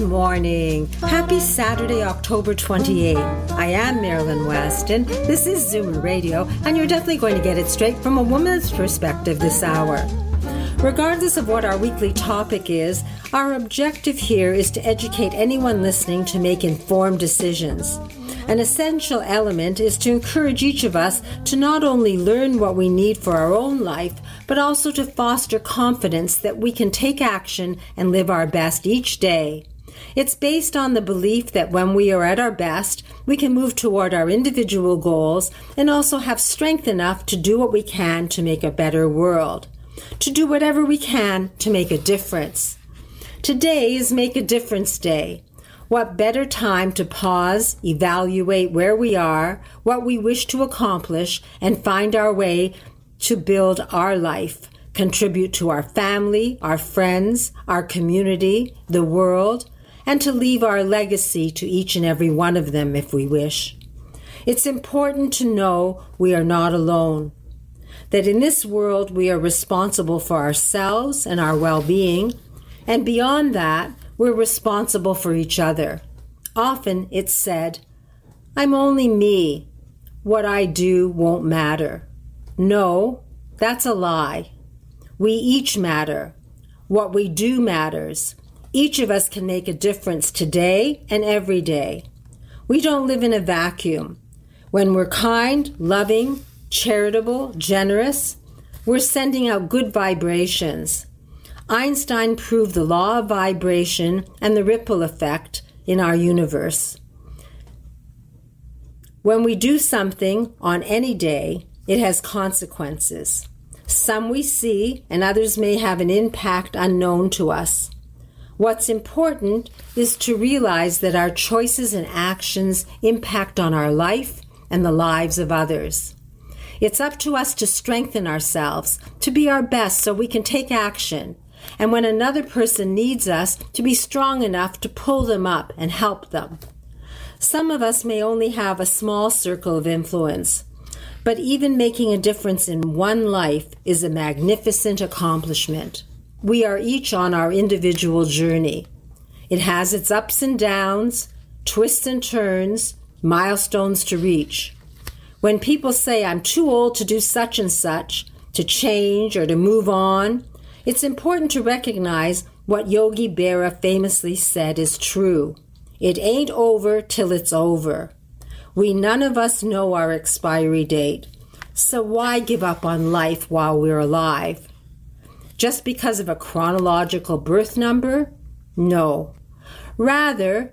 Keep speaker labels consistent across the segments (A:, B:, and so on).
A: Good morning. Happy Saturday, October 28th. I am Marilyn Wetston. This is Zoomer Radio, and you're definitely going to get it straight from a woman's perspective this hour. Regardless of what our weekly topic is, our objective here is to educate anyone listening to make informed decisions. An essential element is to encourage each of us to not only learn what we need for our own life, but also to foster confidence that we can take action and live our best each day. It's based on the belief that when we are at our best, we can move toward our individual goals and also have strength enough to do what we can to make a better world to do whatever we can to make a difference. Today is Make a Difference Day. What better time to pause, evaluate where we are, what we wish to accomplish, and find our way to build our life, contribute to our family, our friends, our community, the world, and to leave our legacy to each and every one of them if we wish. It's important to know we are not alone that in this world we are responsible for ourselves and our well being, and beyond that, we're responsible for each other. Often it's said, I'm only me. What I do won't matter. No, that's a lie. We each matter. What we do matters. Each of us can make a difference today and every day. We don't live in a vacuum. When we're kind, loving, charitable, generous, we're sending out good vibrations. Einstein proved the law of vibration and the ripple effect in our universe. When we do something on any day, it has consequences. Some we see, and others may have an impact unknown to us. What's important is to realize that our choices and actions impact on our life and the lives of others. It's up to us to strengthen ourselves, to be our best so we can take action. And when another person needs us, to be strong enough to pull them up and help them. Some of us may only have a small circle of influence, but even making a difference in one life is a magnificent accomplishment. We are each on our individual journey. It has its ups and downs, twists and turns, milestones to reach. When people say, I'm too old to do such and such, to change or to move on, it's important to recognize what Yogi Berra famously said is true. It ain't over till it's over. We none of us know our expiry date, so why give up on life while we're alive? Just because of a chronological birth number? No. Rather,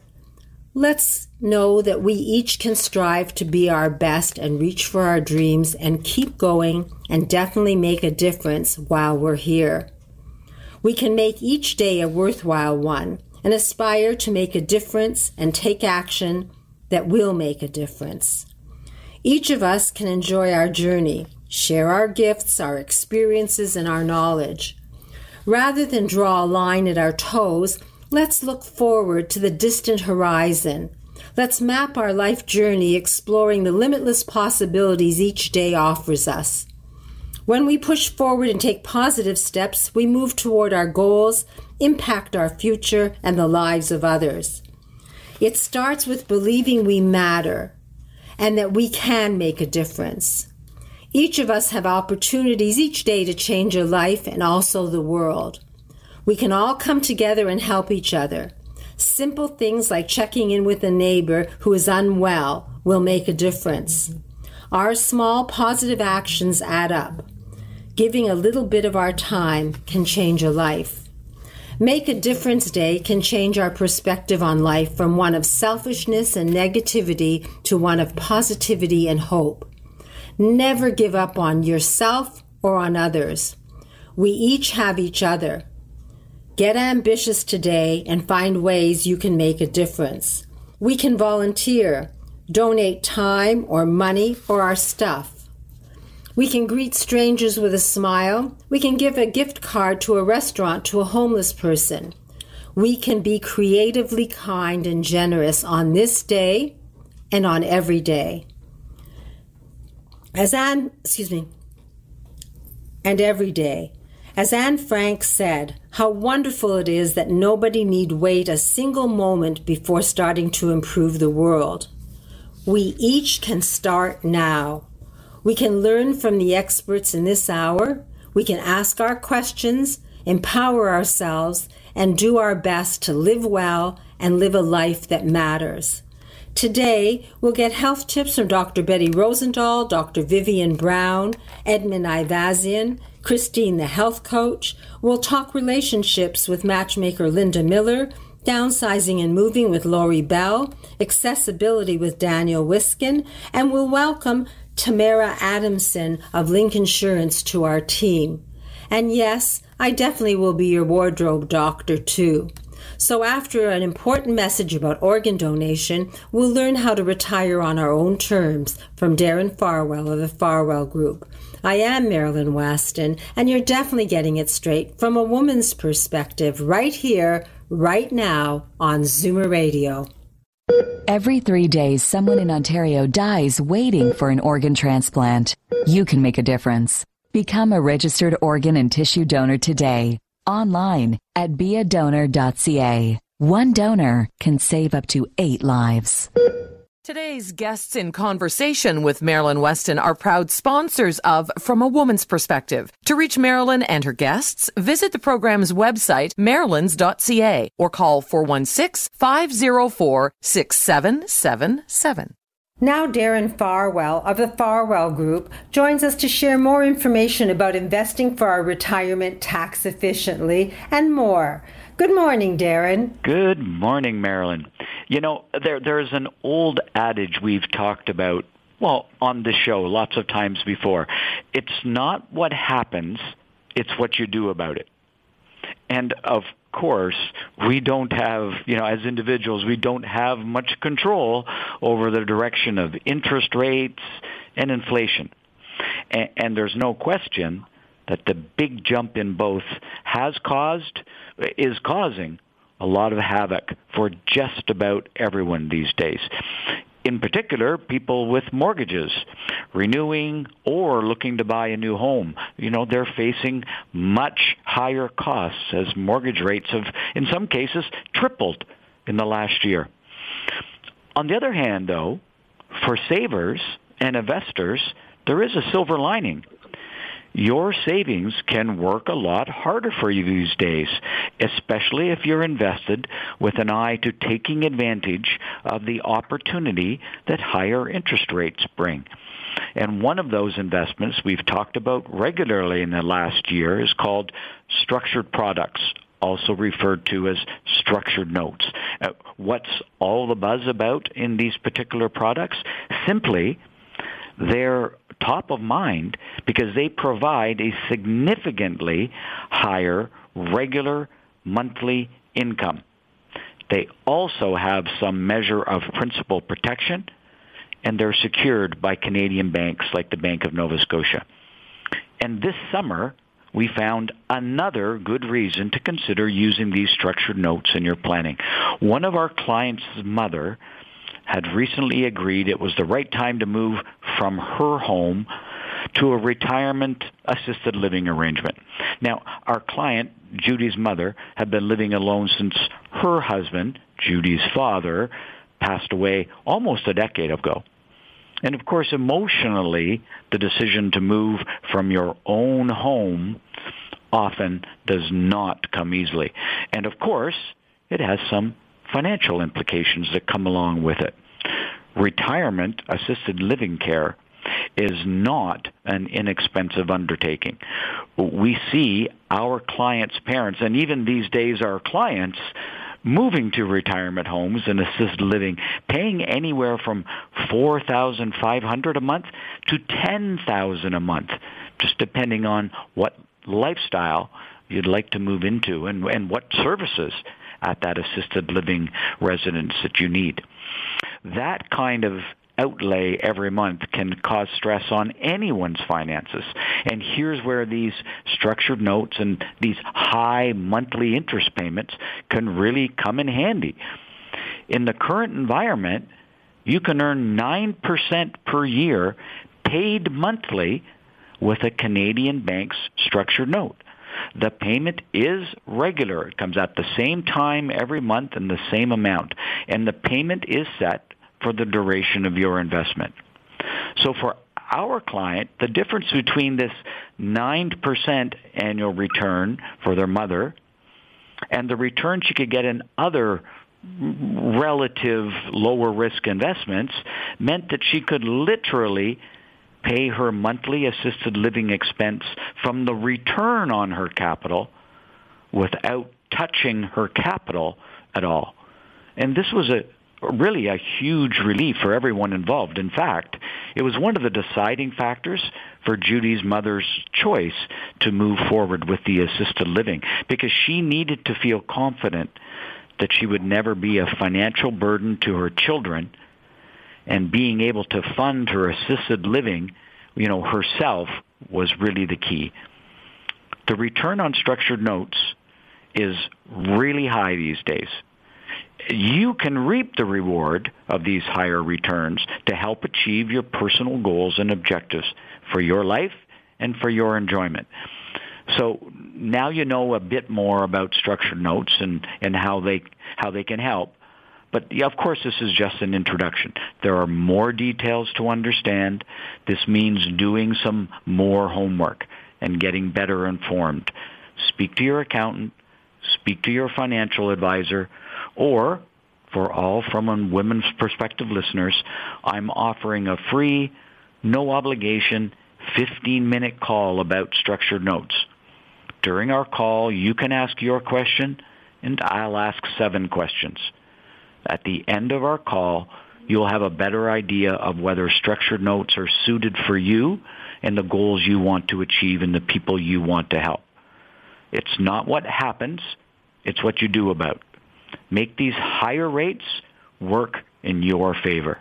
A: Let's know that we each can strive to be our best and reach for our dreams and keep going and definitely make a difference while we're here. We can make each day a worthwhile one and aspire to make a difference and take action that will make a difference. Each of us can enjoy our journey, share our gifts, our experiences, and our knowledge. Rather than draw a line at our toes, Let's look forward to the distant horizon. Let's map our life journey exploring the limitless possibilities each day offers us. When we push forward and take positive steps, we move toward our goals, impact our future, and the lives of others. It starts with believing we matter and that we can make a difference. Each of us have opportunities each day to change a life and also the world. We can all come together and help each other. Simple things like checking in with a neighbor who is unwell will make a difference. Our small positive actions add up. Giving a little bit of our time can change a life. Make a Difference Day can change our perspective on life from one of selfishness and negativity to one of positivity and hope. Never give up on yourself or on others. We each have each other. Get ambitious today and find ways you can make a difference. We can volunteer, donate time or money or our stuff. We can greet strangers with a smile. We can give a gift card to a restaurant to a homeless person. We can be creatively kind and generous on this day and on every day. As Anne, excuse me, and every day. As Anne Frank said, how wonderful it is that nobody need wait a single moment before starting to improve the world. We each can start now. We can learn from the experts in this hour. We can ask our questions, empower ourselves, and do our best to live well and live a life that matters. Today, we'll get health tips from Dr. Betty Rozendaal, Dr. Vivien Brown, Edmond Ayvazyan, Christine, the health coach. We'll talk relationships with matchmaker Linda Miller, downsizing and moving with Laurie Bell, accessibility with Daniel Wiskin, and we'll welcome Tamara Adamson of Link Insurance to our team. And yes, I definitely will be your wardrobe doctor too. So, after an important message about organ donation, we'll learn how to retire on our own terms from Darren Farwell of the Farwell Group. I am Marilyn Wetston, and you're definitely getting it straight from a woman's perspective right here, right now on Zoomer Radio.
B: Every three days, someone in Ontario dies waiting for an organ transplant. You can make a difference. Become a registered organ and tissue donor today online at beadonor.ca. One donor can save up to eight lives.
C: Today's guests in conversation with Marilyn Wetston are proud sponsors of From a Woman's Perspective. To reach Marilyn and her guests, visit the program's website, marylands.ca, or call 416 504 6777.
A: Now, Darren Farwell of the Farwell Group joins us to share more information about investing for our retirement tax efficiently and more. Good morning, Darren.
D: Good morning, Marilyn. You know, there there's an old adage we've talked about well on the show lots of times before. It's not what happens, it's what you do about it. And of course, we don't have, you know, as individuals, we don't have much control over the direction of interest rates and inflation. And, and there's no question that the big jump in both has caused, is causing a lot of havoc for just about everyone these days in particular, people with mortgages, renewing or looking to buy a new home. You know, they're facing much higher costs as mortgage rates have, in some cases, tripled in the last year. On the other hand, though, for savers and investors, there is a silver lining your savings can work a lot harder for you these days, especially if you're invested with an eye to taking advantage of the opportunity that higher interest rates bring. And one of those investments we've talked about regularly in the last year is called structured products, also referred to as structured notes. Uh, what's all the buzz about in these particular products? Simply, they're top of mind because they provide a significantly higher regular monthly income. They also have some measure of principal protection and they're secured by Canadian banks like the Bank of Nova Scotia. And this summer, we found another good reason to consider using these structured notes in your planning. One of our clients' mother had recently agreed it was the right time to move from her home to a retirement assisted living arrangement. Now, our client, Judy's mother, had been living alone since her husband, Judy's father, passed away almost a decade ago. And of course, emotionally, the decision to move from your own home often does not come easily. And of course, it has some financial implications that come along with it. Retirement assisted living care is not an inexpensive undertaking. We see our clients' parents, and even these days our clients, moving to retirement homes and assisted living, paying anywhere from four thousand five hundred a month to ten thousand a month, just depending on what lifestyle you'd like to move into and, and what services at that assisted living residence that you need. That kind of outlay every month can cause stress on anyone's finances. And here's where these structured notes and these high monthly interest payments can really come in handy. In the current environment, you can earn 9% per year paid monthly with a Canadian bank's structured note. The payment is regular. It comes at the same time every month and the same amount. And the payment is set for the duration of your investment. So for our client, the difference between this 9% annual return for their mother and the return she could get in other relative lower risk investments meant that she could literally pay her monthly assisted living expense from the return on her capital without touching her capital at all. And this was a really a huge relief for everyone involved. In fact, it was one of the deciding factors for Judy's mother's choice to move forward with the assisted living because she needed to feel confident that she would never be a financial burden to her children and being able to fund her assisted living, you know, herself was really the key. The return on structured notes is really high these days you can reap the reward of these higher returns to help achieve your personal goals and objectives for your life and for your enjoyment. So now you know a bit more about structured notes and, and how they how they can help. But of course, this is just an introduction. There are more details to understand. This means doing some more homework and getting better informed. Speak to your accountant. Speak to your financial advisor or for all from a women's perspective listeners, I'm offering a free, no obligation, 15 minute call about structured notes. During our call, you can ask your question and I'll ask seven questions. At the end of our call, you'll have a better idea of whether structured notes are suited for you and the goals you want to achieve and the people you want to help. It's not what happens, it's what you do about make these higher rates work in your favor.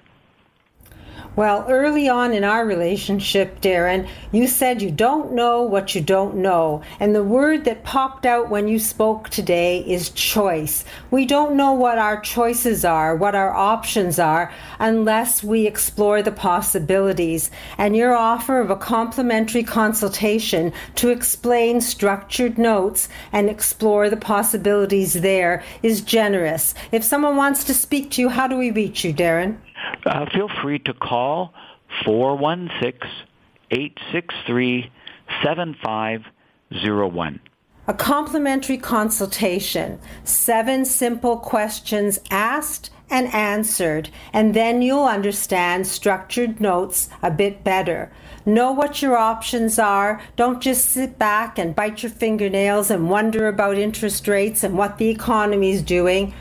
A: Well, early on in our relationship, Darren, you said you don't know what you don't know. And the word that popped out when you spoke today is choice. We don't know what our choices are, what our options are, unless we explore the possibilities. And your offer of a complimentary consultation to explain structured notes and explore the possibilities there is generous. If someone wants to speak to you, how do we reach you, Darren?
D: Uh, feel free to call 416-863-7501.
A: A complimentary consultation, seven simple questions asked and answered, and then you'll understand structured notes a bit better. Know what your options are. Don't just sit back and bite your fingernails and wonder about interest rates and what the economy is doing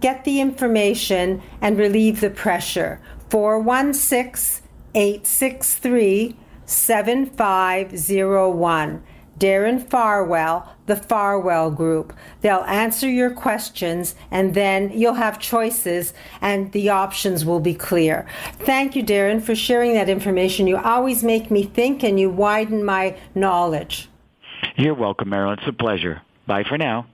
A: get the information and relieve the pressure. 416 863 7501. Darren Farwell, the Farwell Group. They'll answer your questions and then you'll have choices and the options will be clear. Thank you, Darren, for sharing that information. You always make me think and you widen my knowledge.
D: You're welcome, Marilyn. It's a pleasure. Bye for now.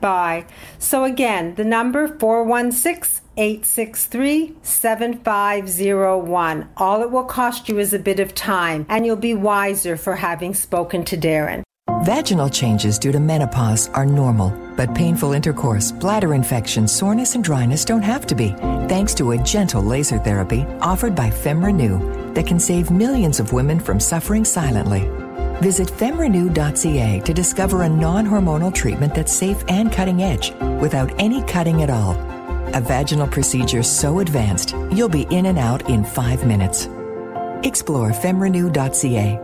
A: Bye. So again, the number 416 863 7501. All it will cost you is a bit of time, and you'll be wiser for having spoken to Darren.
E: Vaginal changes due to menopause are normal, but painful intercourse, bladder infection, soreness, and dryness don't have to be, thanks to a gentle laser therapy offered by FemRenew that can save millions of women from suffering silently. Visit femrenew.ca to discover a non hormonal treatment that's safe and cutting edge without any cutting at all. A vaginal procedure so advanced, you'll be in and out in five minutes. Explore femrenew.ca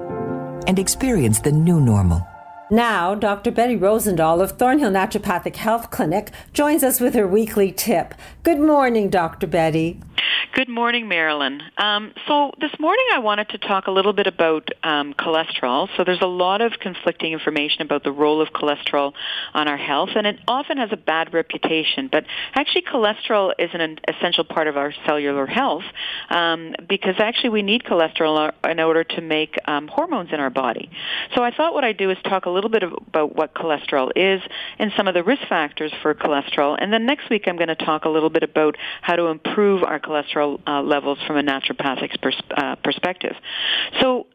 E: and experience the new normal.
A: Now, Dr. Betty Rozendaal of Thornhill Naturopathic Health Clinic joins us with her weekly tip. Good morning, Dr. Betty.
F: Good morning, Marilyn. Um, so this morning I wanted to talk a little bit about um, cholesterol. So there's a lot of conflicting information about the role of cholesterol on our health, and it often has a bad reputation. But actually, cholesterol is an essential part of our cellular health um, because actually we need cholesterol in order to make um, hormones in our body. So I thought what I'd do is talk a little bit about what cholesterol is and some of the risk factors for cholesterol, and then next week I'm going to talk a little bit about how to improve our cholesterol uh, levels from a naturopathic pers- uh, perspective. So,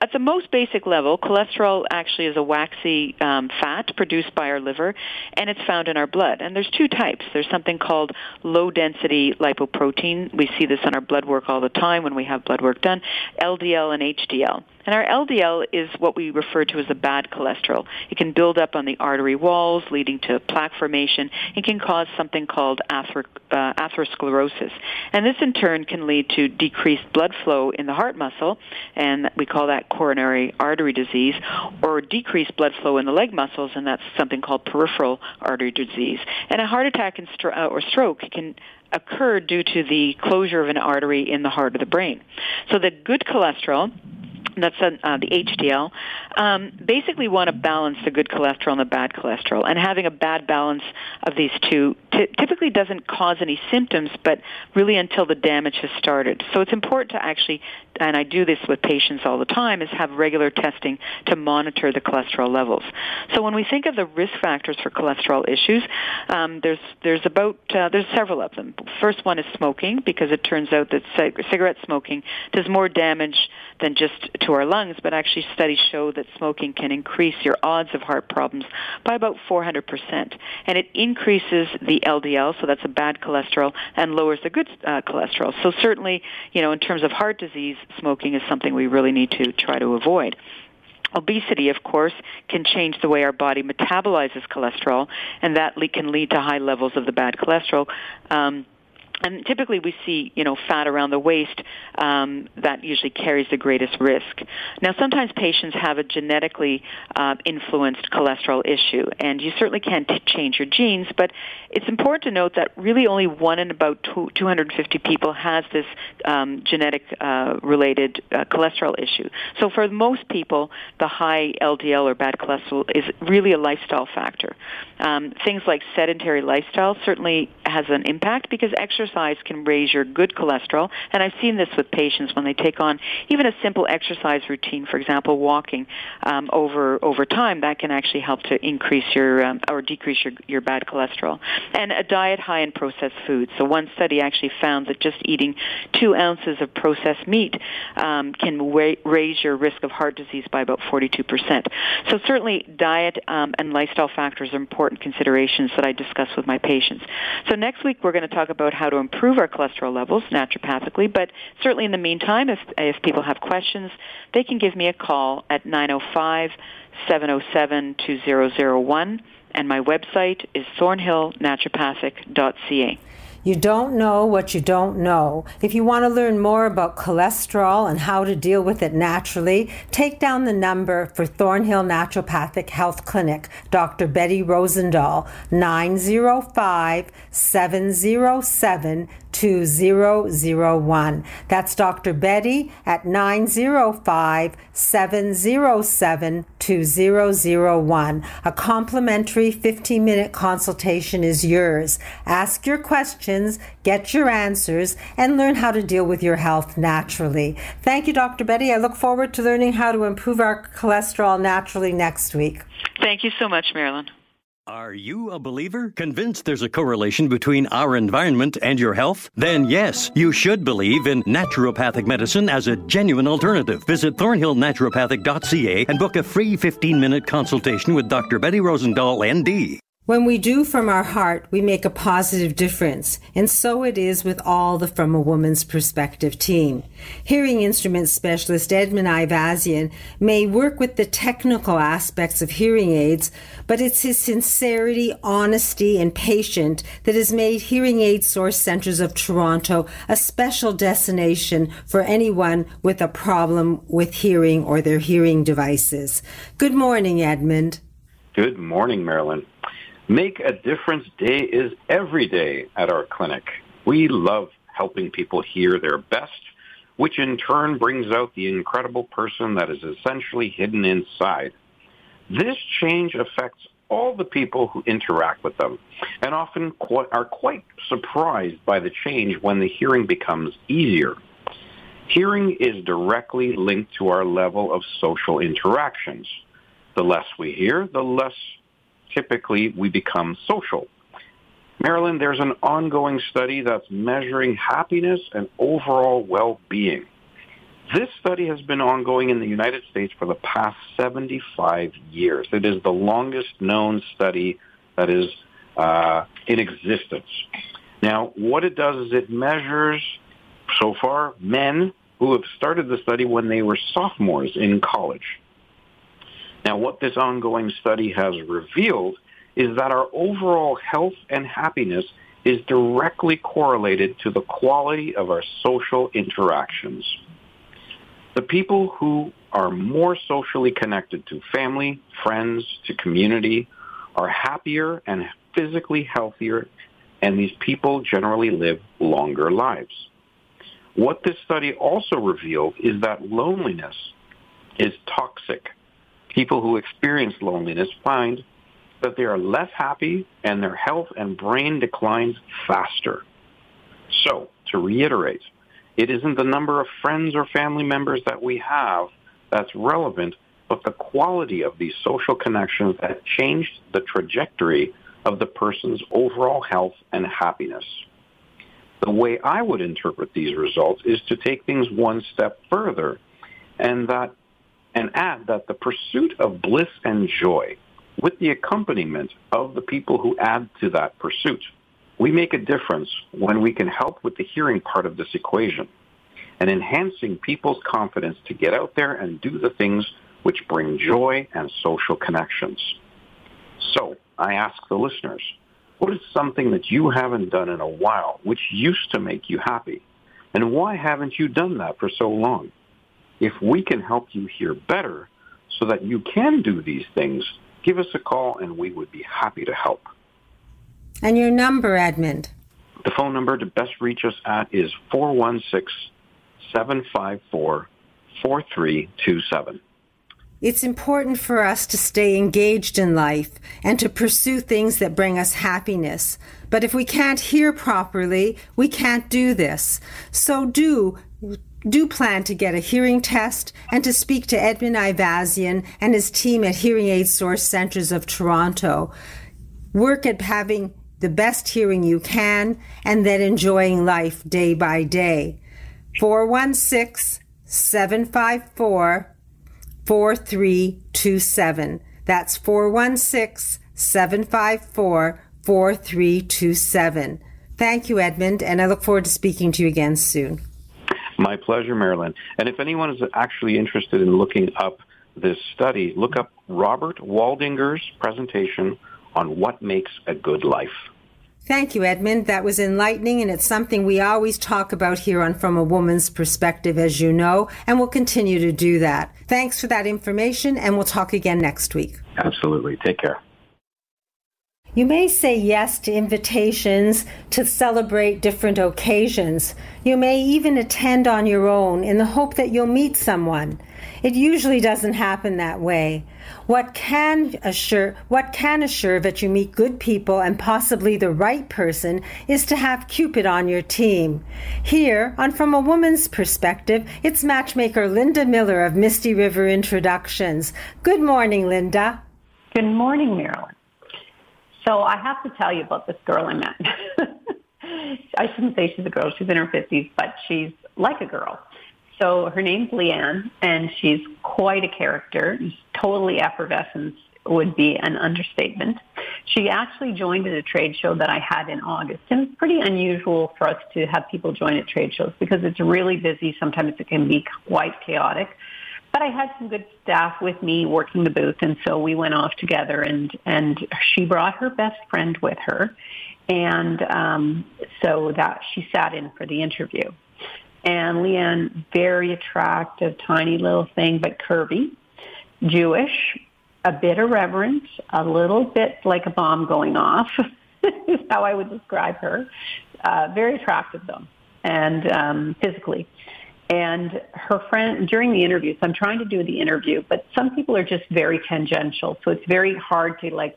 F: at the most basic level, cholesterol actually is a waxy um, fat produced by our liver, and it's found in our blood. And there's two types. There's something called low density lipoprotein. We see this on our blood work all the time when we have blood work done, LDL and HDL. And our LDL is what we refer to as a bad cholesterol. It can build up on the artery walls, leading to plaque formation. It can cause something called ather- uh, atherosclerosis. And this in turn can lead to decreased blood flow in the heart muscle, and we call that coronary artery disease, or decreased blood flow in the leg muscles, and that's something called peripheral artery disease. And a heart attack and stro- uh, or stroke can occur due to the closure of an artery in the heart of the brain. So the good cholesterol that's uh, the HDL, um, basically want to balance the good cholesterol and the bad cholesterol. And having a bad balance of these two t- typically doesn't cause any symptoms, but really until the damage has started. So it's important to actually, and I do this with patients all the time, is have regular testing to monitor the cholesterol levels. So when we think of the risk factors for cholesterol issues, um, there's there's about uh, there's several of them. First one is smoking because it turns out that cigarette smoking does more damage than just to our lungs, but actually studies show that smoking can increase your odds of heart problems by about 400%. And it increases the LDL, so that's a bad cholesterol, and lowers the good uh, cholesterol. So certainly, you know, in terms of heart disease, smoking is something we really need to try to avoid. Obesity, of course, can change the way our body metabolizes cholesterol, and that can lead to high levels of the bad cholesterol. Um, and typically we see, you know, fat around the waist um, that usually carries the greatest risk. Now, sometimes patients have a genetically uh, influenced cholesterol issue, and you certainly can't t- change your genes, but it's important to note that really only one in about two, 250 people has this um, genetic uh, related uh, cholesterol issue. So for most people, the high LDL or bad cholesterol is really a lifestyle factor. Um, things like sedentary lifestyle certainly has an impact because exercise can raise your good cholesterol. And I've seen this with patients when they take on even a simple exercise routine, for example, walking um, over over time. That can actually help to increase your um, or decrease your your bad cholesterol. And a diet high in processed foods. So one study actually found that just eating two ounces of processed meat um, can wa- raise your risk of heart disease by about 42%. So certainly diet um, and lifestyle factors are important considerations that I discuss with my patients. So next week we're going to talk about how to improve our cholesterol levels naturopathically, but certainly in the meantime, if, if people have questions, they can give me a call at 905 707 2001 and my website is thornhillnaturopathic.ca.
A: You don't know what you don't know. If you want to learn more about cholesterol and how to deal with it naturally, take down the number for Thornhill Naturopathic Health Clinic, Dr. Betty Rozendaal, 905 707 2001. That's Dr. Betty at 905 707 2001. A complimentary 15 minute consultation is yours. Ask your questions, get your answers, and learn how to deal with your health naturally. Thank you, Dr. Betty. I look forward to learning how to improve our cholesterol naturally next week.
F: Thank you so much, Marilyn.
G: Are you a believer? Convinced there's a correlation between our environment and your health? Then yes, you should believe in naturopathic medicine as a genuine alternative. Visit thornhillnaturopathic.ca and book a free 15 minute consultation with Dr. Betty Rozendaal, ND.
A: When we do from our heart, we make a positive difference, and so it is with all the From a Woman's Perspective team. Hearing instrument specialist Edmond Ayvazyan may work with the technical aspects of hearing aids, but it's his sincerity, honesty, and patience that has made Hearing Aid Source Centres of Toronto a special destination for anyone with a problem with hearing or their hearing devices. Good morning, Edmond.
H: Good morning, Marilyn. Make a Difference Day is every day at our clinic. We love helping people hear their best, which in turn brings out the incredible person that is essentially hidden inside. This change affects all the people who interact with them and often are quite surprised by the change when the hearing becomes easier. Hearing is directly linked to our level of social interactions. The less we hear, the less typically we become social. Marilyn, there's an ongoing study that's measuring happiness and overall well-being. This study has been ongoing in the United States for the past 75 years. It is the longest known study that is uh, in existence. Now, what it does is it measures, so far, men who have started the study when they were sophomores in college. Now, what this ongoing study has revealed is that our overall health and happiness is directly correlated to the quality of our social interactions. The people who are more socially connected to family, friends, to community are happier and physically healthier, and these people generally live longer lives. What this study also revealed is that loneliness is toxic people who experience loneliness find that they are less happy and their health and brain declines faster. So, to reiterate, it isn't the number of friends or family members that we have that's relevant, but the quality of these social connections that changed the trajectory of the person's overall health and happiness. The way I would interpret these results is to take things one step further and that and add that the pursuit of bliss and joy with the accompaniment of the people who add to that pursuit. We make a difference when we can help with the hearing part of this equation and enhancing people's confidence to get out there and do the things which bring joy and social connections. So I ask the listeners, what is something that you haven't done in a while which used to make you happy? And why haven't you done that for so long? If we can help you hear better so that you can do these things, give us a call and we would be happy to help.
A: And your number, Edmond?
H: The phone number to best reach us at is 416 754 4327.
A: It's important for us to stay engaged in life and to pursue things that bring us happiness. But if we can't hear properly, we can't do this. So do do plan to get a hearing test and to speak to Edmond Ayvazyan and his team at Hearing Aid Source Centres of Toronto. Work at having the best hearing you can and then enjoying life day by day. 416 754 4327. That's 416 754 4327. Thank you, Edmond, and I look forward to speaking to you again soon.
H: My pleasure, Marilyn. And if anyone is actually interested in looking up this study, look up Robert Waldinger's presentation on what makes a good life.
A: Thank you, Edmond. That was enlightening, and it's something we always talk about here on From a Woman's Perspective, as you know, and we'll continue to do that. Thanks for that information, and we'll talk again next week.
H: Absolutely. Take care.
A: You may say yes to invitations to celebrate different occasions. You may even attend on your own in the hope that you'll meet someone. It usually doesn't happen that way. What can assure what can assure that you meet good people and possibly the right person is to have Cupid on your team. Here, on From a Woman's Perspective, it's matchmaker Linda Miller of Misty River Introductions. Good morning, Linda.
I: Good morning, Marilyn. So I have to tell you about this girl I met. I shouldn't say she's a girl. She's in her 50s, but she's like a girl. So her name's Leanne, and she's quite a character. Totally effervescent would be an understatement. She actually joined at a trade show that I had in August. And it's pretty unusual for us to have people join at trade shows because it's really busy. Sometimes it can be quite chaotic. But I had some good staff with me working the booth, and so we went off together. And and she brought her best friend with her, and um, so that she sat in for the interview. And Leanne, very attractive, tiny little thing, but curvy, Jewish, a bit irreverent, a little bit like a bomb going off, is how I would describe her. Uh, very attractive though. and um, physically. And her friend, during the interview, so I'm trying to do the interview, but some people are just very tangential. So it's very hard to like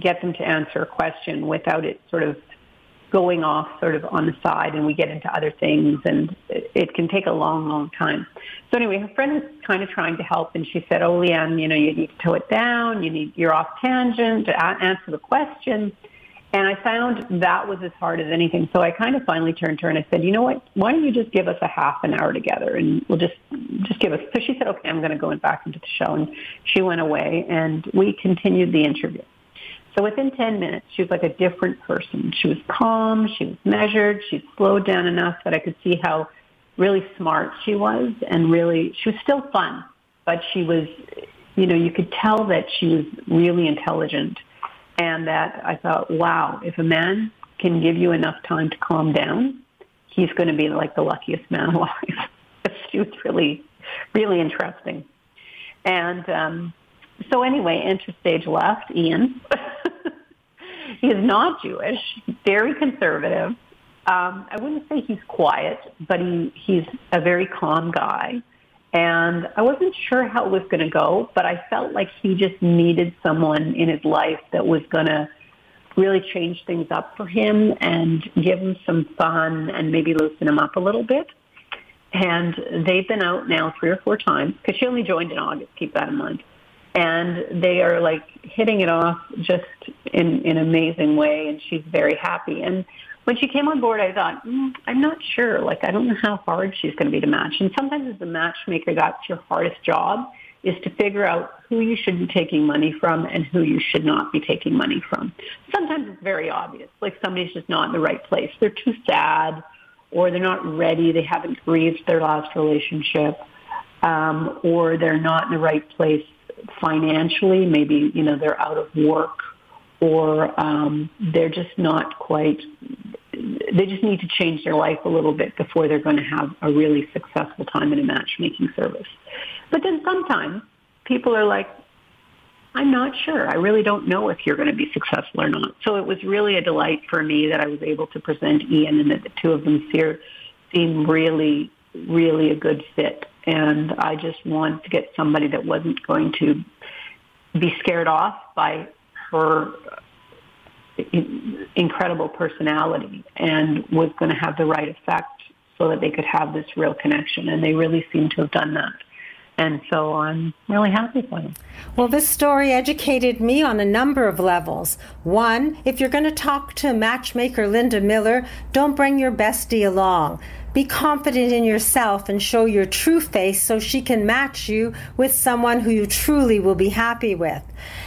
I: get them to answer a question without it sort of going off sort of on the side and we get into other things and it, can take a long, long time. So anyway, her friend was kind of trying to help and she said, oh, Leanne, you know, you need to toe it down. You need, you're off tangent to answer the question. And I found that was as hard as anything. So I kind of finally turned to her and I said, you know what, why don't you just give us a half an hour together and we'll just, just give us. So she said, okay, I'm going to go back into the show. And she went away and we continued the interview. So within 10 minutes, she was like a different person. She was calm, she was measured, she slowed down enough that I could see how really smart she was and really, she was still fun, but she was, you know, you could tell that she was really intelligent and that I thought, wow, if a man can give you enough time to calm down, he's going to be like the luckiest man alive. she was really, really interesting. And um, so anyway, enter stage left, Ian. he is not Jewish, very conservative. Um, I wouldn't say he's quiet, but he, he's a very calm guy. And I wasn't sure how it was going to go, but I felt like he just needed someone in his life that was going to really change things up for him and give him some fun and maybe loosen him up a little bit. And they've been out now three or four times because she only joined in August. Keep that in mind. And they are like hitting it off just in, in an amazing way. And she's very happy. And when she came on board, I thought, mm, I'm not sure. Like, I don't know how hard she's going to be to match. And sometimes as a matchmaker, that's your hardest job is to figure out who you should be taking money from and who you should not be taking money from. Sometimes it's very obvious, like somebody's just not in the right place. They're too sad or they're not ready. They haven't grieved their last relationship um, or they're not in the right place financially. Maybe, you know, they're out of work or um, they're just not quite they just need to change their life a little bit before they're going to have a really successful time in a matchmaking service. But then sometimes people are like, I'm not sure. I really don't know if you're going to be successful or not. So it was really a delight for me that I was able to present Ian and that the two of them seem really, really a good fit. And I just wanted to get somebody that wasn't going to be scared off by her incredible personality and was going to have the right effect so that they could have this real connection. And they really seem to have done that. And so I'm really happy for them.
A: Well, this story educated me on a number of levels. One, if you're going to talk to matchmaker Linda Miller, don't bring your bestie along. Be confident in yourself and show your true face so she can match you with someone who you truly will be happy with.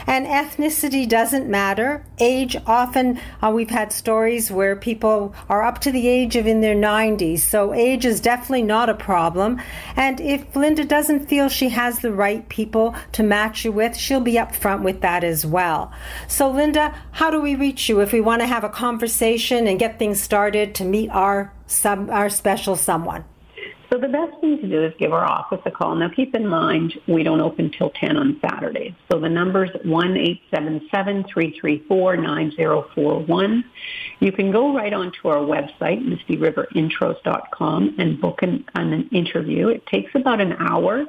A: And ethnicity doesn't matter. Age often, uh, we've had stories where people are up to the age of in their 90s, so age is definitely not a problem. And if Linda doesn't feel she has the right people to match you with, she'll be upfront with that as well. So, Linda, how do we reach you if we want to have a conversation and get things started to meet our some our special someone?
I: So the best thing to do is give our office a call. Now keep in mind we don't open till 10 on Saturdays. So the number's 1-877-334-9041. You can go right onto our website, mistyriverinTros.com, and book an, an interview. It takes about an hour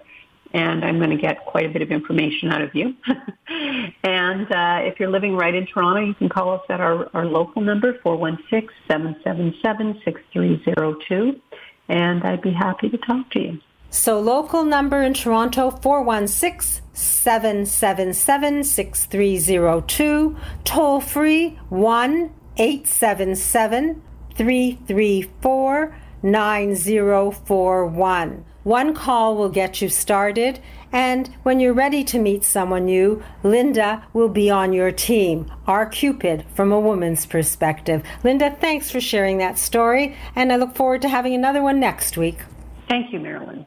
I: and I'm going to get quite a bit of information out of you. and uh, if you're living right in Toronto, you can call us at our, our local number, 416-777-6302, and I'd be happy to talk to you.
A: So local number in Toronto, 416 777 6302. Toll free, 1 877 334 9041. One call will get you started, and when you're ready to meet someone new, Linda will be on your team, our Cupid from a woman's perspective. Linda, thanks for sharing that story, and I look forward to having another one next week.
I: Thank you, Marilyn.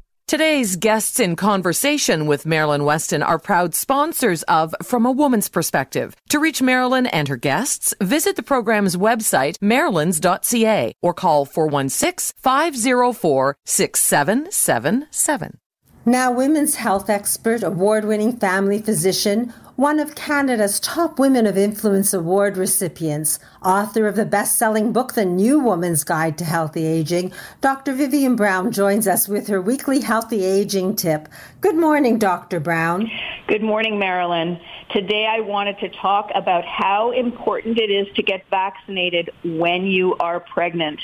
C: Today's guests in conversation with Marilyn Wetston are proud sponsors of From a Woman's Perspective. To reach Marilyn and her guests, visit the program's website, marylands.ca, or call 416 504 6777.
A: Now, women's health expert, award winning family physician, one of Canada's top Women of Influence Award recipients, author of the best selling book, The New Woman's Guide to Healthy Aging, Dr. Vivien Brown joins us with her weekly healthy aging tip. Good morning, Dr. Brown.
J: Good morning, Marilyn. Today I wanted to talk about how important it is to get vaccinated when you are pregnant.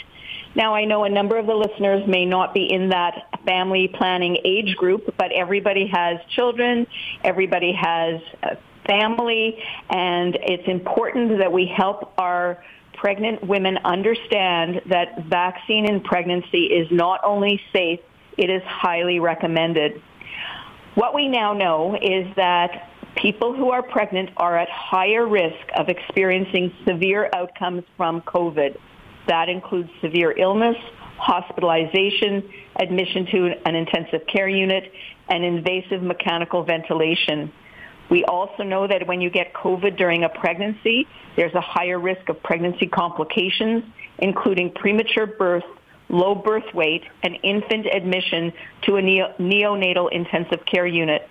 J: Now, I know a number of the listeners may not be in that family planning age group, but everybody has children, everybody has a family, and it's important that we help our pregnant women understand that vaccine in pregnancy is not only safe, it is highly recommended. What we now know is that people who are pregnant are at higher risk of experiencing severe outcomes from COVID. That includes severe illness, hospitalization, admission to an intensive care unit, and invasive mechanical ventilation. We also know that when you get COVID during a pregnancy, there's a higher risk of pregnancy complications, including premature birth, low birth weight, and infant admission to a neonatal intensive care unit.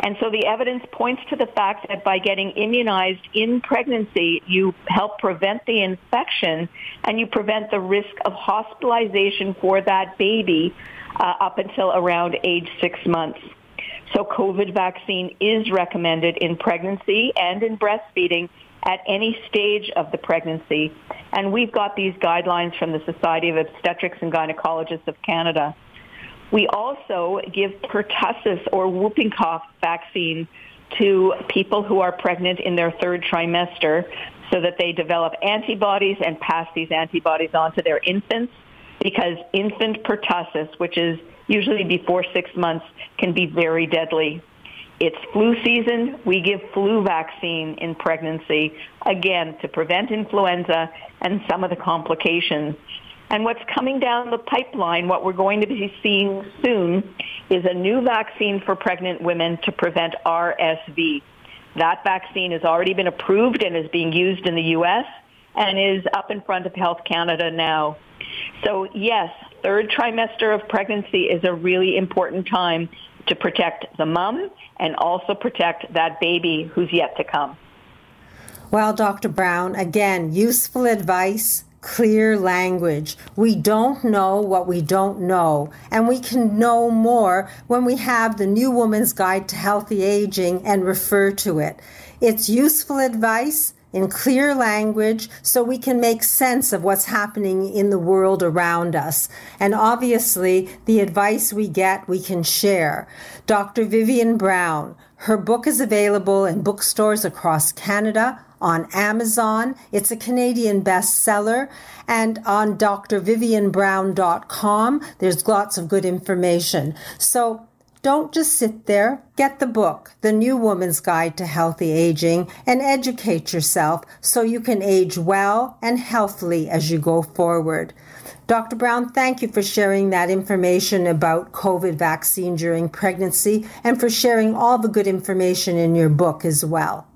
J: And so the evidence points to the fact that by getting immunized in pregnancy, you help prevent the infection and you prevent the risk of hospitalization for that baby uh, up until around age six months. So COVID vaccine is recommended in pregnancy and in breastfeeding at any stage of the pregnancy. And we've got these guidelines from the Society of Obstetrics and Gynecologists of Canada. We also give pertussis or whooping cough vaccine to people who are pregnant in their third trimester so that they develop antibodies and pass these antibodies on to their infants because infant pertussis, which is usually before six months, can be very deadly. It's flu season. We give flu vaccine in pregnancy, again, to prevent influenza and some of the complications. And what's coming down the pipeline, what we're going to be seeing soon, is a new vaccine for pregnant women to prevent RSV. That vaccine has already been approved and is being used in the U.S. and is up in front of Health Canada now. So yes, third trimester of pregnancy is a really important time to protect the mom and also protect that baby who's yet to come.
A: Well, Dr. Brown, again, useful advice clear language. We don't know what we don't know, and we can know more when we have the New Woman's Guide to Healthy Aging and refer to it. It's useful advice in clear language so we can make sense of what's happening in the world around us. And obviously, the advice we get, we can share. Dr. Vivien Brown, her book is available in bookstores across Canada, on Amazon. It's a Canadian bestseller. And on drvivienbrown.com, there's lots of good information. So don't just sit there. Get the book, The New Woman's Guide to Healthy Aging, and educate yourself so you can age well and healthily as you go forward. Dr. Brown, thank you for sharing that information about COVID vaccine during pregnancy and for sharing all the good information in your book as well.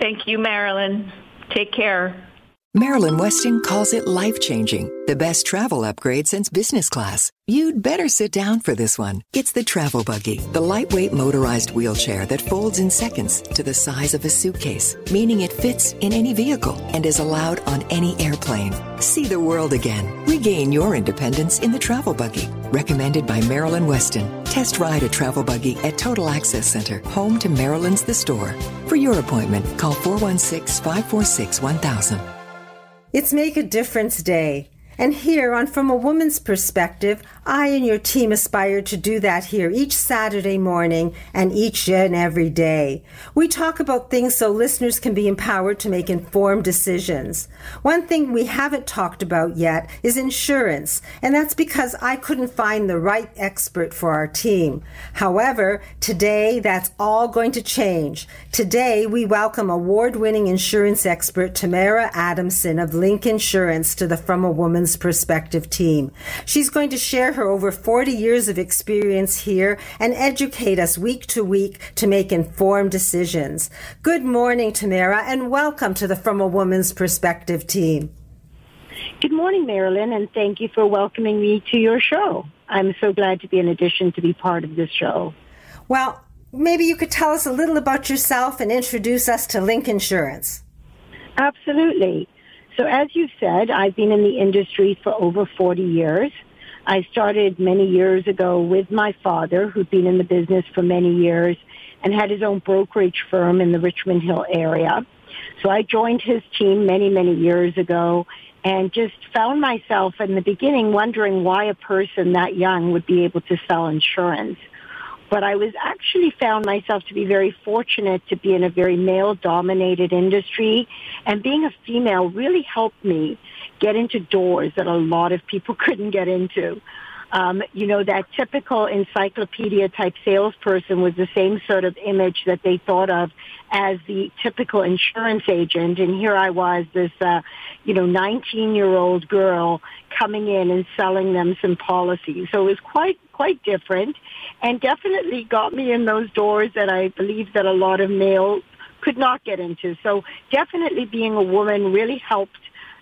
J: Thank you, Marilyn. Take care.
E: Marilyn Wetston calls it life changing, the best travel upgrade since business class. You'd better sit down for this one. It's the Travel Buggy, the lightweight motorized wheelchair that folds in seconds to the size of a suitcase, meaning it fits in any vehicle and is allowed on any airplane. See the world again. Regain your independence in the Travel Buggy. Recommended by Marilyn Wetston. Test ride a Travel Buggy at Total Access Center, home to Marilyn's The Store. For your appointment, call 416 546 1000.
A: It's Make a Difference Day. And here on From a Woman's Perspective, I and your team aspire to do that here each Saturday morning and each and every day. We talk about things so listeners can be empowered to make informed decisions. One thing we haven't talked about yet is insurance, and that's because I couldn't find the right expert for our team. However, today that's all going to change. Today we welcome award winning insurance expert Tamara Adamson of Link Insurance to the From a Woman's Woman's Perspective team. She's going to share her over 40 years of experience here and educate us week to week to make informed decisions. Good morning, Tamara, and welcome to the From a Woman's Perspective team.
K: Good morning, Marilyn, and thank you for welcoming me to your show. I'm so glad to be an addition to be part of this show.
A: Well, maybe you could tell us a little about yourself and introduce us to Link Insurance.
K: Absolutely. So, as you said, I've been in the industry for over 40 years. I started many years ago with my father, who'd been in the business for many years and had his own brokerage firm in the Richmond Hill area. So I joined his team many, many years ago and just found myself in the beginning wondering why a person that young would be able to sell insurance. But I was actually found myself to be very fortunate to be in a very male dominated industry. And being a female really helped me get into doors that a lot of people couldn't get into um, you know, that typical encyclopedia type salesperson was the same sort of image that they thought of as the typical insurance agent. And here I was, this, uh, you know, 19 year old girl coming in and selling them some policies. So it was quite, quite different and definitely got me in those doors that I believe that a lot of males could not get into. So definitely being a woman really helped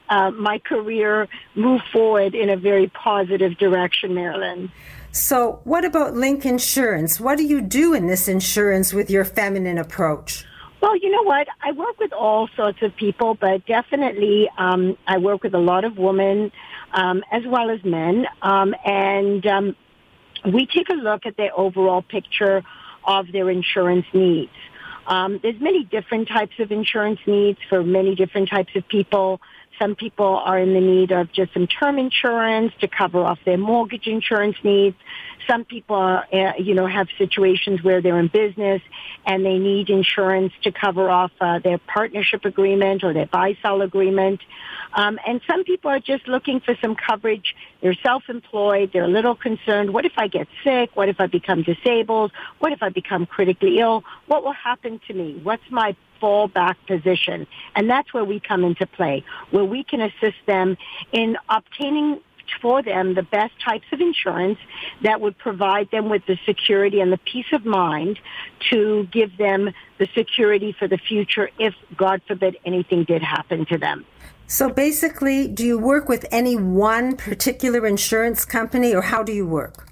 K: uh, my career move forward in a very positive direction, Marilyn.
A: So, what about Link Insurance? What do you do in this insurance with your feminine approach?
K: Well, you know what? I work with all sorts of people, but definitely um, I work with a lot of women um, as well as men. Um, and um, we take a look at their overall picture of their insurance needs. Um, there's many different types of insurance needs for many different types of people. Some people are in the need of just some term insurance to cover off their mortgage insurance needs. Some people, are, uh, you know, have situations where they're in business and they need insurance to cover off uh, their partnership agreement or their buy-sell agreement. Um, and some people are just looking for some coverage. They're self-employed. They're a little concerned. What if I get sick? What if I become disabled? What if I become critically ill? What will happen to me? What's my fallback position? And that's where we come into play, where we can assist them in obtaining for them the best types of insurance that would provide them with the security and the peace of mind to give them the security for the future if, God forbid, anything did happen to them.
A: So basically, do you work with any one particular insurance company or how do you work?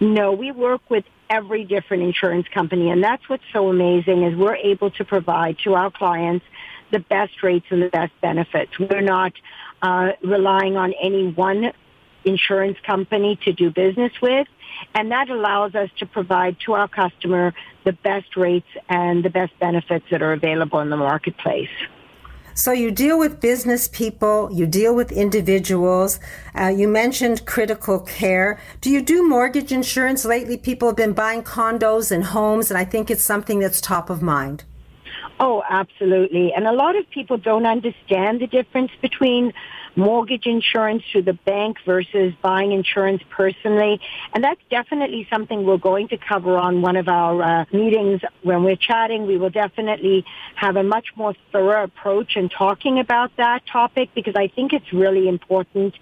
K: No, we work with every different insurance company and that's what's so amazing is we're able to provide to our clients the best rates and the best benefits. We're not uh, relying on any one insurance company to do business with. And that allows us to provide to our customer the best rates and the best benefits that are available in the marketplace.
A: So you deal with business people, you deal with individuals. Uh, you mentioned critical care. Do you do mortgage insurance lately? People have been buying condos and homes, and I think it's something that's top of mind.
K: Oh, absolutely. And a lot of people don't understand the difference between mortgage insurance through the bank versus buying insurance personally. And that's definitely something we're going to cover on one of our uh, meetings when we're chatting. We will definitely have a much more thorough approach in talking about that topic because I think it's really important.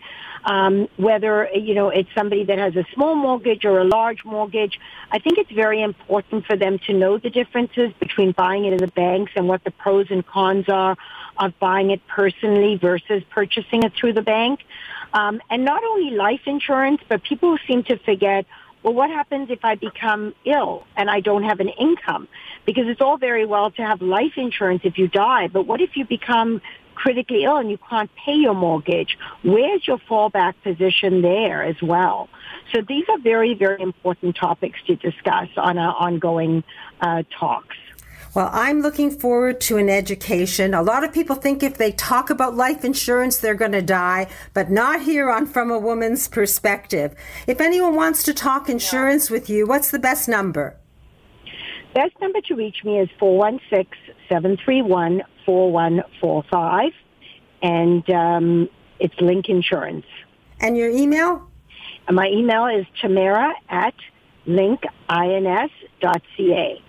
K: Um, whether you know it's somebody that has a small mortgage or a large mortgage, I think it's very important for them to know the differences between buying it in the banks and what the pros and cons are of buying it personally versus purchasing it through the bank. Um, and not only life insurance, but people seem to forget, well, what happens if I become ill and I don't have an income? Because it's all very well to have life insurance if you die, but what if you become critically ill and you can't pay your mortgage? Where's your fallback position there as well? So these are very, very important topics to discuss on our ongoing uh, talks.
A: Well, I'm looking forward to an education. A lot of people think if they talk about life insurance, they're going to die, but not here on From a Woman's Perspective. If anyone wants to talk insurance with you, what's the best number?
K: Best number to reach me is 416-731-4145. And um, it's Link Insurance.
A: And your email?
K: And my email is tamara at linkins.ca.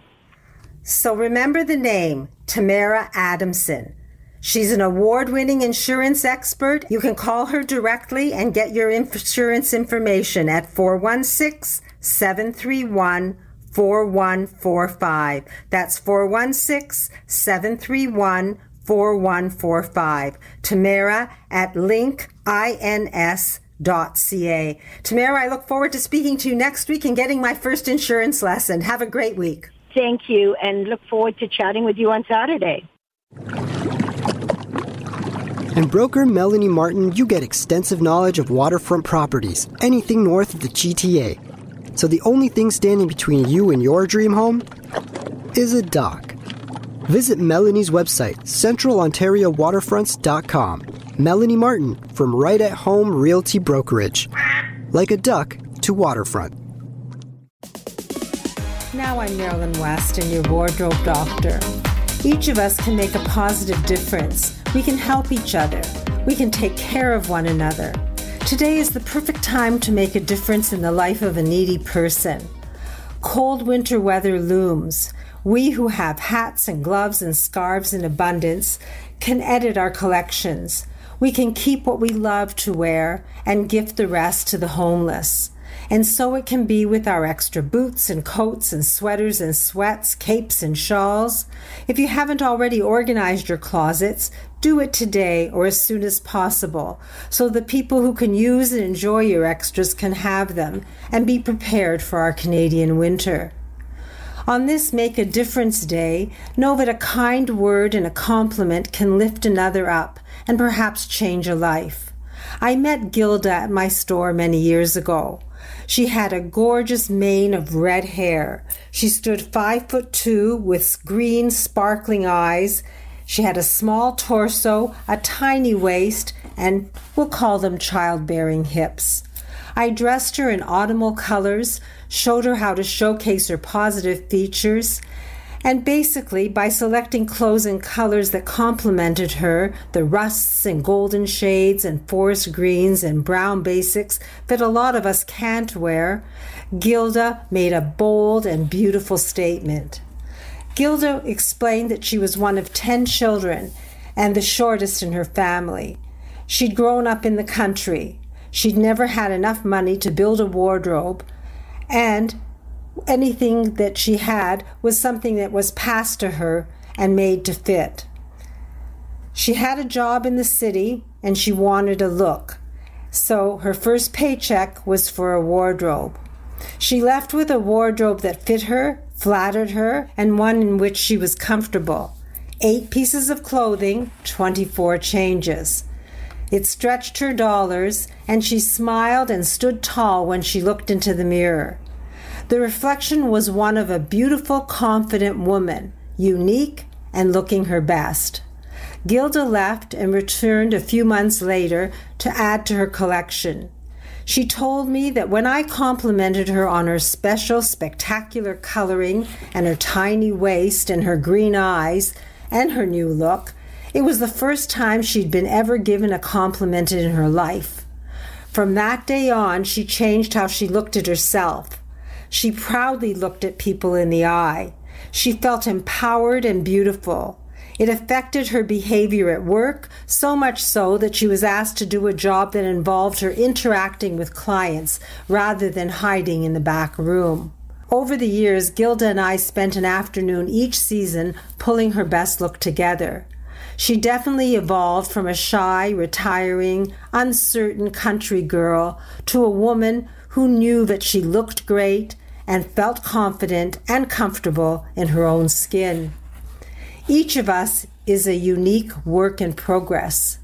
A: So remember the name, Tamara Adamson. She's an award winning insurance expert. You can call her directly and get your insurance information at 416 731 4145. That's 416 731 4145. Tamara at linkins.ca. Tamara, I look forward to speaking to you next week and getting my first insurance lesson. Have a great week.
K: Thank you, and look forward to chatting with you on Saturday.
L: And broker Melanie Martyn, you get extensive knowledge of waterfront properties, anything north of the GTA. So the only thing standing between you and your dream home is a dock. Visit Melanie's website, centralontariowaterfronts.com. Melanie Martyn from Right at Home Realty Brokerage. Like a duck to waterfront.
A: Now I'm Marilyn Wetston your wardrobe doctor. Each of us can make a positive difference. We can help each other. We can take care of one another. Today is the perfect time to make a difference in the life of a needy person. Cold winter weather looms. We who have hats and gloves and scarves in abundance can edit our collections. We can keep what we love to wear and gift the rest to the homeless. And so it can be with our extra boots and coats and sweaters and sweats, capes and shawls. If you haven't already organized your closets, do it today or as soon as possible so the people who can use and enjoy your extras can have them and be prepared for our Canadian winter. On this Make a Difference Day, know that a kind word and a compliment can lift another up and perhaps change a life. I met Gilda at my store many years ago. She had a gorgeous mane of red hair. She stood five foot two with green, sparkling eyes. She had a small torso, a tiny waist, and we'll call them childbearing hips. I dressed her in autumnal colors, showed her how to showcase her positive features, and basically, by selecting clothes and colors that complemented her, the rusts and golden shades and forest greens and brown basics that a lot of us can't wear, Gilda made a bold and beautiful statement. Gilda explained that she was one of 10 children and the shortest in her family. She'd grown up in the country. She'd never had enough money to build a wardrobe, and anything that she had was something that was passed to her and made to fit. She had a job in the city and she wanted a look, so her first paycheck was for a wardrobe. She left with a wardrobe that fit her, flattered her, and one in which she was comfortable. Eight pieces of clothing, 24 changes. It stretched her dollars, and she smiled and stood tall when she looked into the mirror. The reflection was one of a beautiful, confident woman, unique and looking her best. Gilda left and returned a few months later to add to her collection. She told me that when I complimented her on her special, spectacular coloring and her tiny waist and her green eyes and her new look, it was the first time she'd been ever given a compliment in her life. From that day on, she changed how she looked at herself. She proudly looked at people in the eye. She felt empowered and beautiful. It affected her behavior at work, so much so that she was asked to do a job that involved her interacting with clients rather than hiding in the back room. Over the years, Gilda and I spent an afternoon each season pulling her best look together. She definitely evolved from a shy, retiring, uncertain country girl to a woman who knew that she looked great and felt confident and comfortable in her own skin. Each of us is a unique work in progress.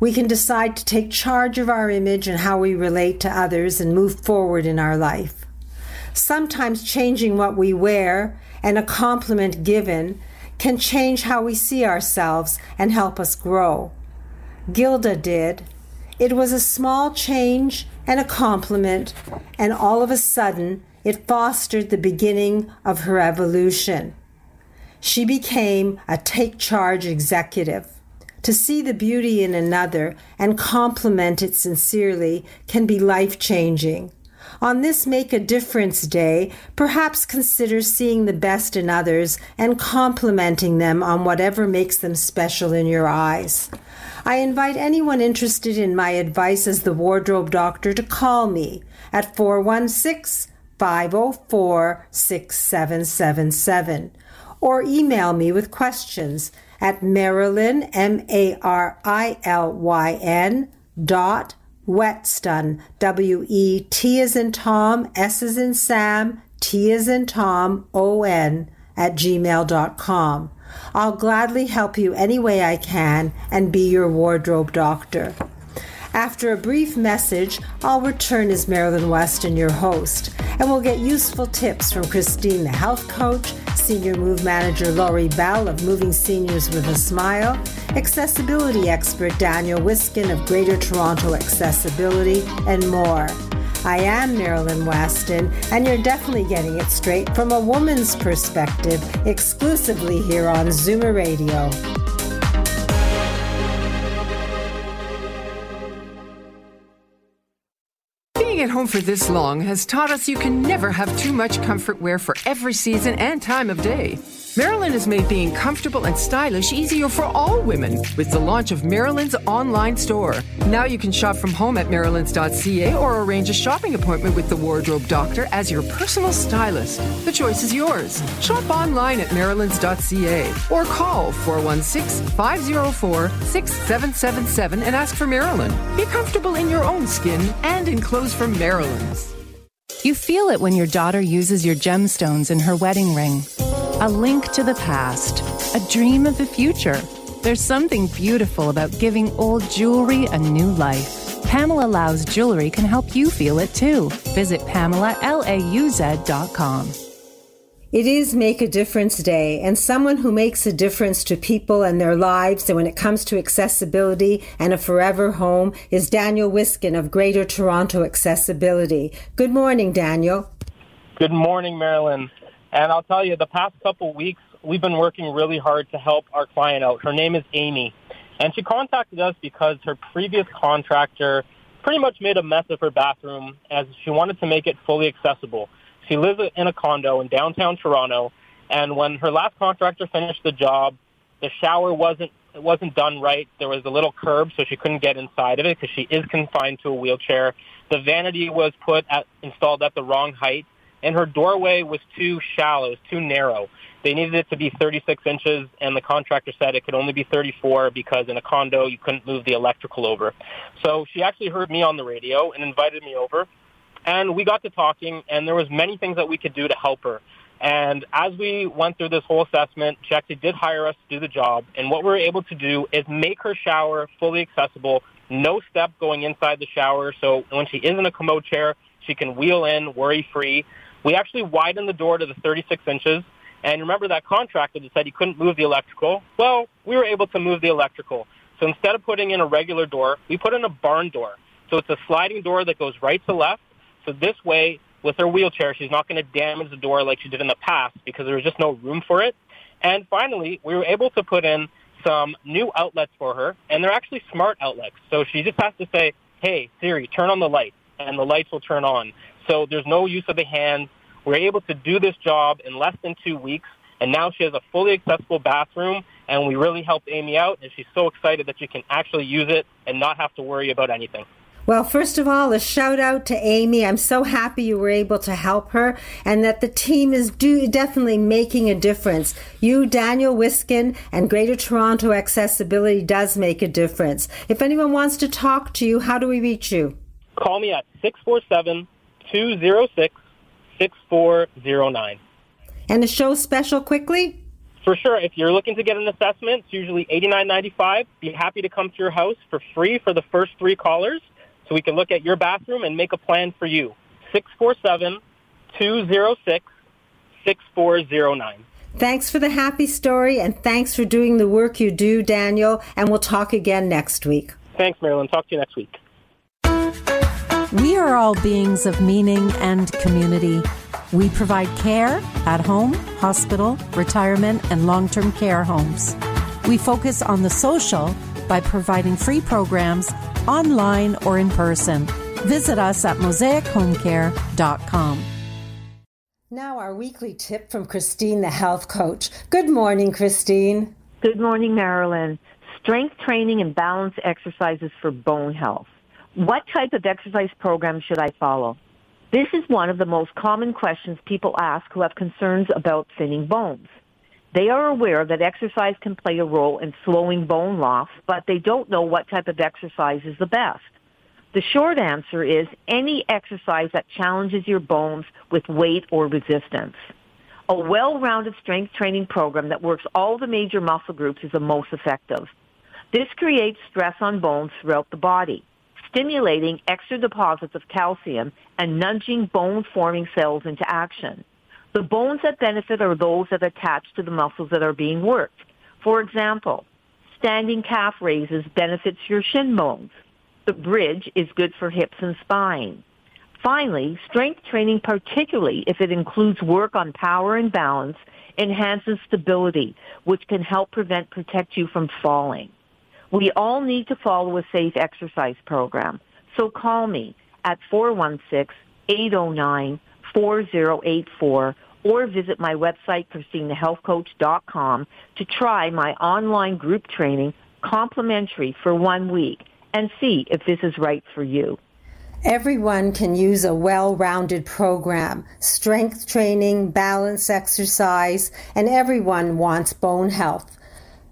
A: We can decide to take charge of our image and how we relate to others and move forward in our life. Sometimes changing what we wear and a compliment given can change how we see ourselves and help us grow. Gilda did. It was a small change and a compliment, and all of a sudden, it fostered the beginning of her evolution. She became a take charge executive. To see the beauty in another and compliment it sincerely can be life changing. On this Make a Difference Day, perhaps consider seeing the best in others and complimenting them on whatever makes them special in your eyes. I invite anyone interested in my advice as the wardrobe doctor to call me at 416 504 6777 or email me with questions at Marilyn, M A R I L Y N, dot Wetston, W E T as in Tom, S as in Sam, T as in Tom, O N, at gmail.com. I'll gladly help you any way I can and be your wardrobe doctor. After a brief message, I'll return as Marilyn Wetston, your host, and we'll get useful tips from Christine, the health coach, Senior Move Manager Laurie Bell of Moving Seniors with a Smile, accessibility expert Daniel Wiskin of Greater Toronto Accessibility, and more. I am Marilyn Wetston, and you're definitely getting it straight from a woman's perspective exclusively here on Zoomer Radio.
M: Being at home for this long has taught us you can never have too much comfort wear for every season and time of day. Marilyn has made being comfortable and stylish easier for all women with the launch of Marilyn's online store. Now you can shop from home at marilyns.ca or arrange a shopping appointment with the wardrobe doctor as your personal stylist. The choice is yours. Shop online at marilyns.ca or call 416 504 6777 and ask for Marilyn. Be comfortable in your own skin and in clothes from Marilyn's.
N: You feel it when your daughter uses your gemstones in her wedding ring. A link to the past, a dream of the future. There's something beautiful about giving old jewelry a new life. Pamela Lauz Jewelry can help you feel it too. Visit PamelaLauz.com.
A: It is Make a Difference Day, and someone who makes a difference to people and their lives, and when it comes to accessibility and a forever home, is Daniel Wiskin of Greater Toronto Accessibility. Good morning, Daniel.
O: Good morning, Marilyn. And I'll tell you, the past couple weeks, we've been working really hard to help our client out. Her name is Amy. And she contacted us because her previous contractor pretty much made a mess of her bathroom as she wanted to make it fully accessible. She lives in a condo in downtown Toronto, and when her last contractor finished the job, the shower wasn't it wasn't done right. There was a little curb, so she couldn't get inside of it because she is confined to a wheelchair. The vanity was put at, installed at the wrong height, and her doorway was too shallow, was too narrow. They needed it to be 36 inches, and the contractor said it could only be 34 because in a condo you couldn't move the electrical over. So she actually heard me on the radio and invited me over, and we got to talking, and there was many things that we could do to help her. And as we went through this whole assessment, she actually did hire us to do the job. And what we were able to do is make her shower fully accessible, no step going inside the shower. So when she is in a commode chair, she can wheel in worry-free. We actually widened the door to the 36 inches. And remember that contractor that said he couldn't move the electrical? Well, we were able to move the electrical. So instead of putting in a regular door, we put in a barn door. So it's a sliding door that goes right to left. So this way, with her wheelchair, she's not going to damage the door like she did in the past because there was just no room for it. And finally, we were able to put in some new outlets for her, and they're actually smart outlets. So she just has to say, hey, Siri, turn on the light, and the lights will turn on. So there's no use of the hands. We're able to do this job in less than two weeks, and now she has a fully accessible bathroom, and we really helped Amy out, and she's so excited that she can actually use it and not have to worry about anything.
A: Well, first of all, a shout out to Amy. I'm so happy you were able to help her and that the team is do, definitely making a difference. You, Daniel Wiskin, and Greater Toronto Accessibility does make a difference. If anyone wants to talk to you, how do we reach you?
O: Call me at 647 206 6409.
A: And the show special quickly?
O: For sure. If you're looking to get an assessment, it's usually $89.95. Be happy to come to your house for free for the first three callers so we can look at your bathroom and make a plan for you. 647 206 6409.
A: Thanks for the happy story and thanks for doing the work you do, Daniel. And we'll talk again next week.
O: Thanks, Marilyn. Talk to you next week.
P: We are all beings of meaning and community. We provide care at home, hospital, retirement, and long term care homes. We focus on the social by providing free programs online or in person. Visit us at mosaichomecare.com.
A: Now, our weekly tip from Christine, the health coach. Good morning, Christine.
Q: Good morning, Marilyn. Strength training and balance exercises for bone health. What type of exercise program should I follow? This is one of the most common questions people ask who have concerns about thinning bones. They are aware that exercise can play a role in slowing bone loss, but they don't know what type of exercise is the best. The short answer is any exercise that challenges your bones with weight or resistance. A well-rounded strength training program that works all the major muscle groups is the most effective. This creates stress on bones throughout the body, stimulating extra deposits of calcium and nudging bone-forming cells into action. The bones that benefit are those that attach to the muscles that are being worked. For example, standing calf raises benefits your shin bones. The bridge is good for hips and spine. Finally, strength training, particularly if it includes work on power and balance, enhances stability, which can help prevent, protect you from falling. We all need to follow a safe exercise program. So call me at 416-809-4084 or visit my website, ChristineTheHealthCoach.com, to try my online group training complimentary for one week and see if this is right for you.
A: Everyone can use a well rounded program strength training, balance exercise, and everyone wants bone health.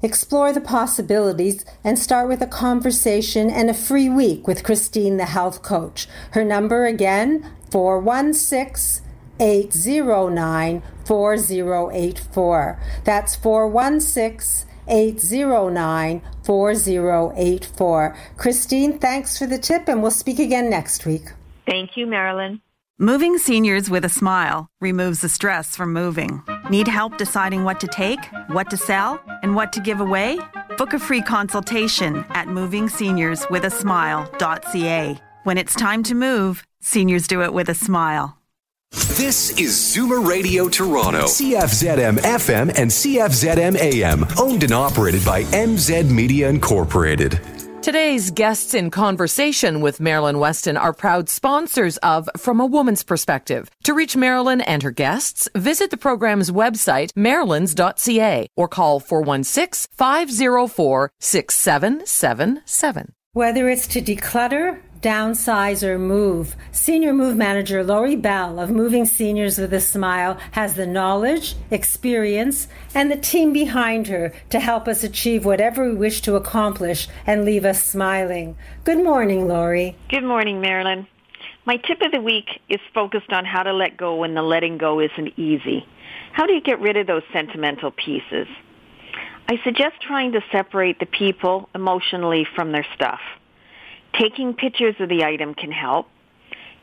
A: Explore the possibilities and start with a conversation and a free week with Christine, the health coach. Her number again, 416 809 4084. That's 416 809 4084. Christine, thanks for the tip, and we'll speak again next week.
Q: Thank you, Marilyn.
R: Moving seniors with a smile removes the stress from moving. Need help deciding what to take, what to sell, and what to give away? Book a free consultation at movingseniorswithasmile.ca. When it's time to move, seniors do it with a smile.
S: This is Zoomer Radio Toronto, CFZM FM and CFZM AM, owned and operated by MZ Media Incorporated.
C: Today's guests in conversation with Marilyn Wetston are proud sponsors of From a Woman's Perspective. To reach Marilyn and her guests, visit the program's website, marilyns.ca, or call 416 504 6777.
A: Whether it's to declutter, downsize, or move, Senior Move Manager Laurie Bell of Moving Seniors with a Smile has the knowledge, experience, and the team behind her to help us achieve whatever we wish to accomplish and leave us smiling. Good morning, Laurie.
T: Good morning, Marilyn. My tip of the week is focused on how to let go when the letting go isn't easy. How do you get rid of those sentimental pieces? I suggest trying to separate the people emotionally from their stuff. Taking pictures of the item can help.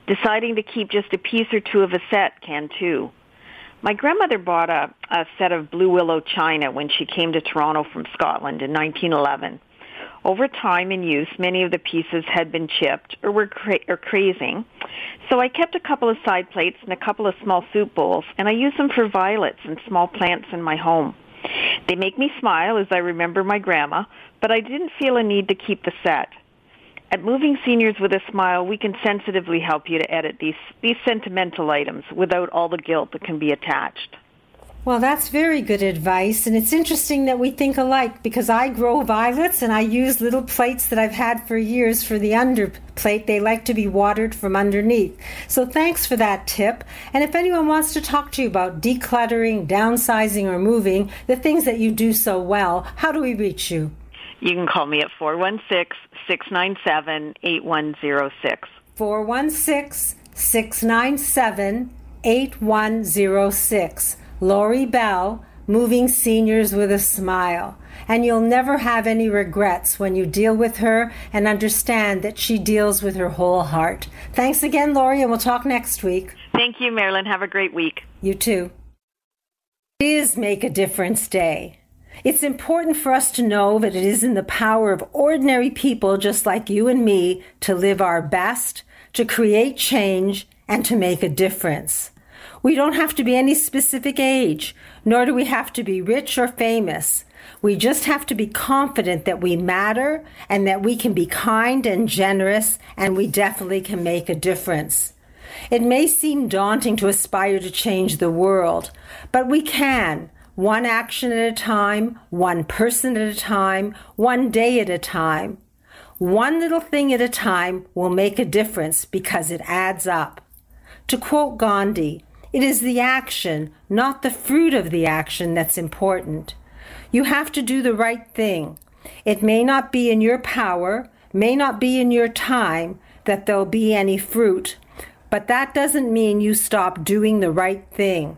T: Deciding to keep just a piece or two of a set can too. My grandmother bought a, a set of blue willow china when she came to Toronto from Scotland in 1911. Over time in use, many of the pieces had been chipped or were cra- or crazing. So I kept a couple of side plates and a couple of small soup bowls, and I use them for violets and small plants in my home. They make me smile as I remember my grandma, but I didn't feel a need to keep the set. At Moving Seniors with a Smile, we can sensitively help you to edit these, these sentimental items without all the guilt that can be attached.
A: Well, that's very good advice. And it's interesting that we think alike because I grow violets and I use little plates that I've had for years for the underplate. They like to be watered from underneath. So thanks for that tip. And if anyone wants to talk to you about decluttering, downsizing, or moving, the things that you do so well, how do we reach you?
T: You can call me at 416 697 8106.
A: 416 697 8106. Laurie Bell, Moving Seniors with a Smile. And you'll never have any regrets when you deal with her and understand that she deals with her whole heart. Thanks again, Laurie, and we'll talk next week.
T: Thank you, Marilyn. Have a great week.
A: You too. It is Make a Difference Day. It's important for us to know that it is in the power of ordinary people just like you and me to live our best, to create change, and to make a difference. We don't have to be any specific age, nor do we have to be rich or famous. We just have to be confident that we matter and that we can be kind and generous and we definitely can make a difference. It may seem daunting to aspire to change the world, but we can, one action at a time, one person at a time, one day at a time. One little thing at a time will make a difference because it adds up. To quote Gandhi, it is the action, not the fruit of the action, that's important. You have to do the right thing. It may not be in your power, may not be in your time that there'll be any fruit, but that doesn't mean you stop doing the right thing.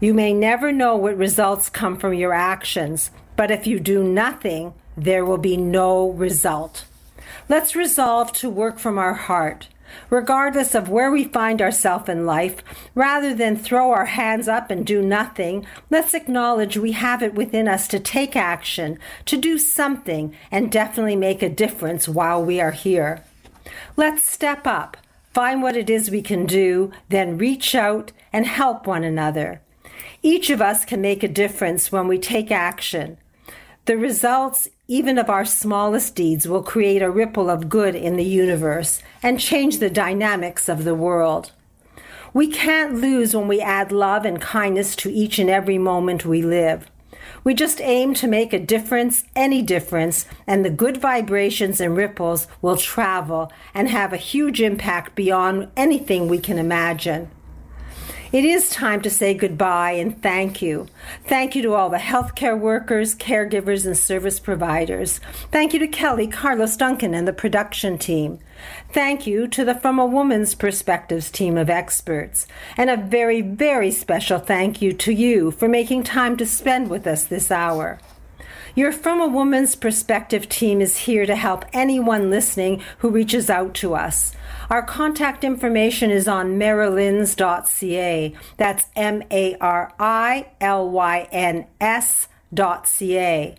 A: You may never know what results come from your actions, but if you do nothing, there will be no result. Let's resolve to work from our heart regardless of where we find ourselves in life, rather than throw our hands up and do nothing, let's acknowledge we have it within us to take action, to do something, and definitely make a difference while we are here. Let's step up, find what it is we can do, then reach out and help one another. Each of us can make a difference when we take action. The results, even of our smallest deeds, will create a ripple of good in the universe and change the dynamics of the world. We can't lose when we add love and kindness to each and every moment we live. We just aim to make a difference, any difference, and the good vibrations and ripples will travel and have a huge impact beyond anything we can imagine. It is time to say goodbye and thank you. Thank you to all the healthcare workers, caregivers, and service providers. Thank you to Kelly, Carlos Duncan, and the production team. Thank you to the From a Woman's Perspectives team of experts. And a very, very special thank you to you for making time to spend with us this hour. Your From a Woman's Perspective team is here to help anyone listening who reaches out to us. Our contact information is on marilyns.ca. That's M A R I L Y N S.ca.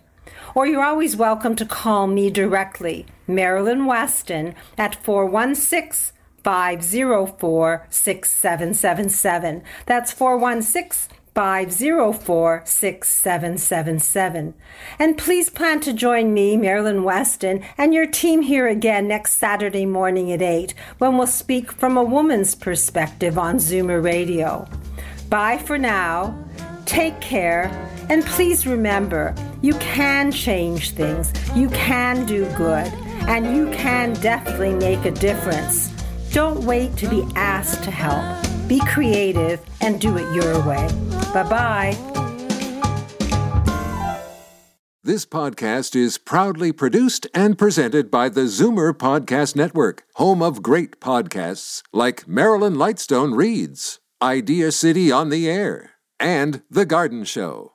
A: Or you're always welcome to call me directly, Marilyn Wetston, at 416 504 6777. That's 416 504 6777. And please plan to join me, Marilyn Wetston, and your team here again next Saturday morning at 8 when we'll speak from a woman's perspective on Zoomer Radio. Bye for now. Take care. And please remember, you can change things, you can do good, and you can definitely make a difference. Don't wait to be asked to help. Be creative and do it your way. Bye bye.
U: This podcast is proudly produced and presented by the Zoomer Podcast Network, home of great podcasts like Marilyn Lightstone Reads, Idea City on the Air, and The Garden Show.